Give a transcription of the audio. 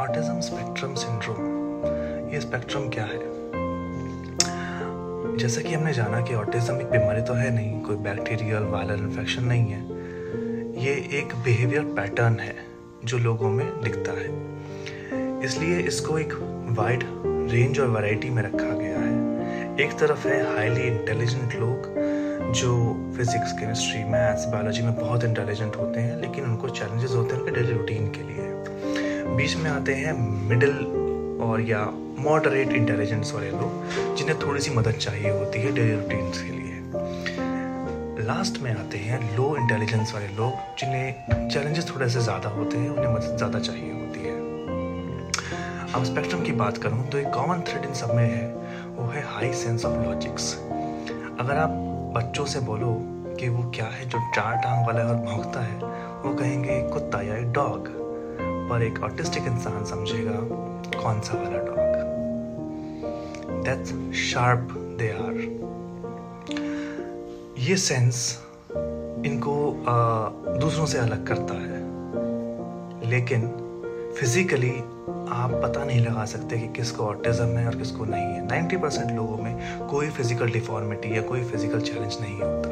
Autism spectrum syndrome. ये spectrum क्या है? जैसा कि हमने जाना कि ऑटिज्म एक बीमारी तो है नहीं, कोई बैक्टीरियल, वायरल इन्फेक्शन नहीं है। ये एक बिहेवियर पैटर्न है जो लोगों में दिखता है। इसलिए इसको एक वाइड रेंज और वैरायटी में रखा गया है। एक तरफ़ है हाईली इंटेलिजेंट लोग, जो फिजिक्स केमिस्ट्री मैथ्स बायोलॉजी में बहुत इंटेलिजेंट होते हैं, लेकिन उनको चैलेंजेस होते हैं उनके डेली रूटीन के लिए। बीच में आते हैं मिडिल और या मॉडरेट इंटेलिजेंस वाले लोग, जिन्हें थोड़ी सी मदद चाहिए होती है डेली रूटीन के लिए। लास्ट में आते हैं लो इंटेलिजेंस वाले लोग, जिन्हें चैलेंजेस थोड़े से ज़्यादा होते हैं, उन्हें मदद ज़्यादा चाहिए होती है। अब स्पेक्ट्रम की बात करूँ तो एक कॉमन थ्रेड इन सब में है, वो है हाई सेंस ऑफ़ लॉजिक्स अगर आप बच्चों से बोलो कि वो क्या है जो चार टांग वाला है और भौंकता है, वो कहेंगे, कुत्ता या एक पर एक ऑटिस्टिक इंसान समझेगा कौन सा वाला dog that's sharp they are ये सेंस इनको आ, दूसरों से अलग करता है। लेकिन फिजिकली आप पता नहीं लगा सकते कि किसको ऑटिज्म है और किसको नहीं है। 90 परसेंट लोगों में कोई फ़िज़िकल डिफॉर्मिटी या कोई फ़िज़िकल चैलेंज नहीं होता।